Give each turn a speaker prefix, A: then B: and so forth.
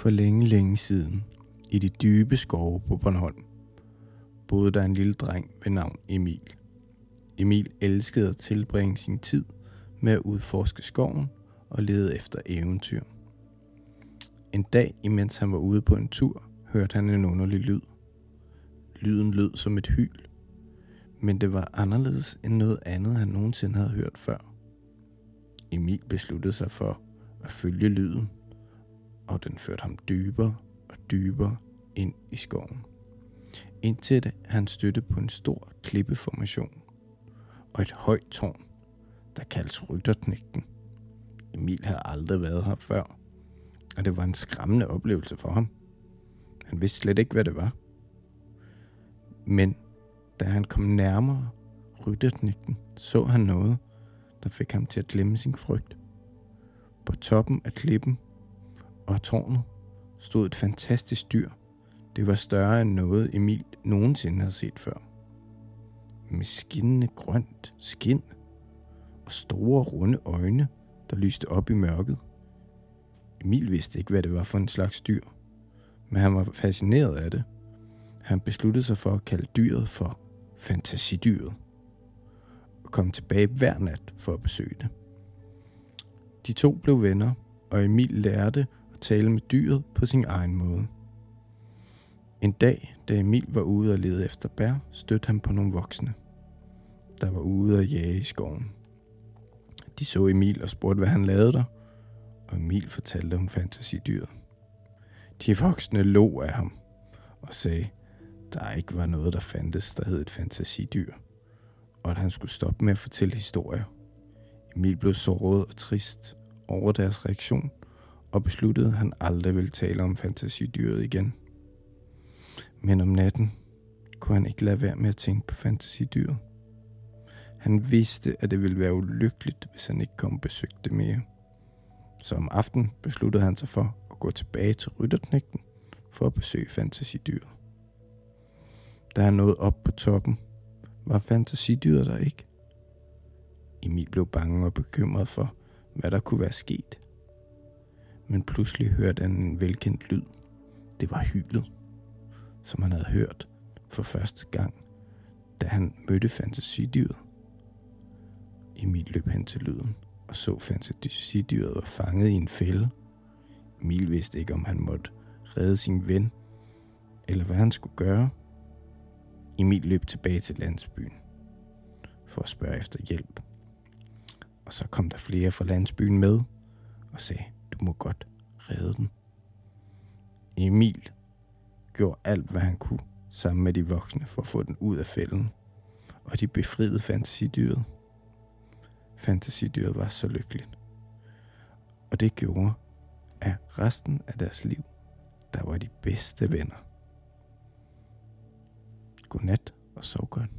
A: For længe, længe siden, i de dybe skove på Bornholm, boede der en lille dreng ved navn Emil. Emil elskede at tilbringe sin tid med at udforske skoven og lede efter eventyr. En dag, imens han var ude på en tur, hørte han en underlig lyd. Lyden lød som et hyl, men det var anderledes end noget andet, han nogensinde havde hørt før. Emil besluttede sig for at følge lyden, og den førte ham dybere og dybere ind i skoven. Indtil det, han støtte på en stor klippeformation og et højt tårn, der kaldes Rytterknægten. Emil havde aldrig været her før, og det var en skræmmende oplevelse for ham. Han vidste slet ikke, hvad det var. Men da han kom nærmere Rytterknægten, så han noget, der fik ham til at glemme sin frygt. På toppen af klippen og tårnet stod et fantastisk dyr. Det var større end noget Emil nogensinde havde set før. Med skinnende grønt skin og store runde øjne, der lyste op i mørket. Emil vidste ikke, hvad det var for en slags dyr, men han var fascineret af det. Han besluttede sig for at kalde dyret for fantasidyret og kom tilbage hver nat for at besøge det. De to blev venner, og Emil lærte tale med dyret på sin egen måde. En dag, da Emil var ude og lede efter bær, stødte han på nogle voksne, der var ude at jage i skoven. De så Emil og spurgte, hvad han lavede der, og Emil fortalte om fantasidyret. De voksne lå af ham og sagde, der ikke var noget, der fandtes, der hed et fantasidyr, og at han skulle stoppe med at fortælle historier. Emil blev såret og trist over deres reaktion, og besluttede, at han aldrig ville tale om fantasidyret igen. Men om natten kunne han ikke lade være med at tænke på fantasidyret. Han vidste, at det ville være ulykkeligt, hvis han ikke kom og besøgte det mere. Så om aftenen besluttede han sig for at gå tilbage til rytterknægten for at besøge fantasidyret. Da han nåede op på toppen, var fantasidyret der ikke. Emil blev bange og bekymret for, hvad der kunne være sket. Men pludselig hørte han en velkendt lyd. Det var hylet, som han havde hørt for første gang, da han mødte fantasidyret. Emil løb hen til lyden og så fantasidyret var fanget i en fælde. Emil vidste ikke, om han måtte redde sin ven, eller hvad han skulle gøre. Emil løb tilbage til landsbyen for at spørge efter hjælp. Og så kom der flere fra landsbyen med og sagde, du må godt redde den. Emil gjorde alt, hvad han kunne sammen med de voksne for at få den ud af fælden, og de befriede fantasidyret. Fantasidyret var så lykkeligt. Og det gjorde, at resten af deres liv, der var de bedste venner. Godnat og sov godt.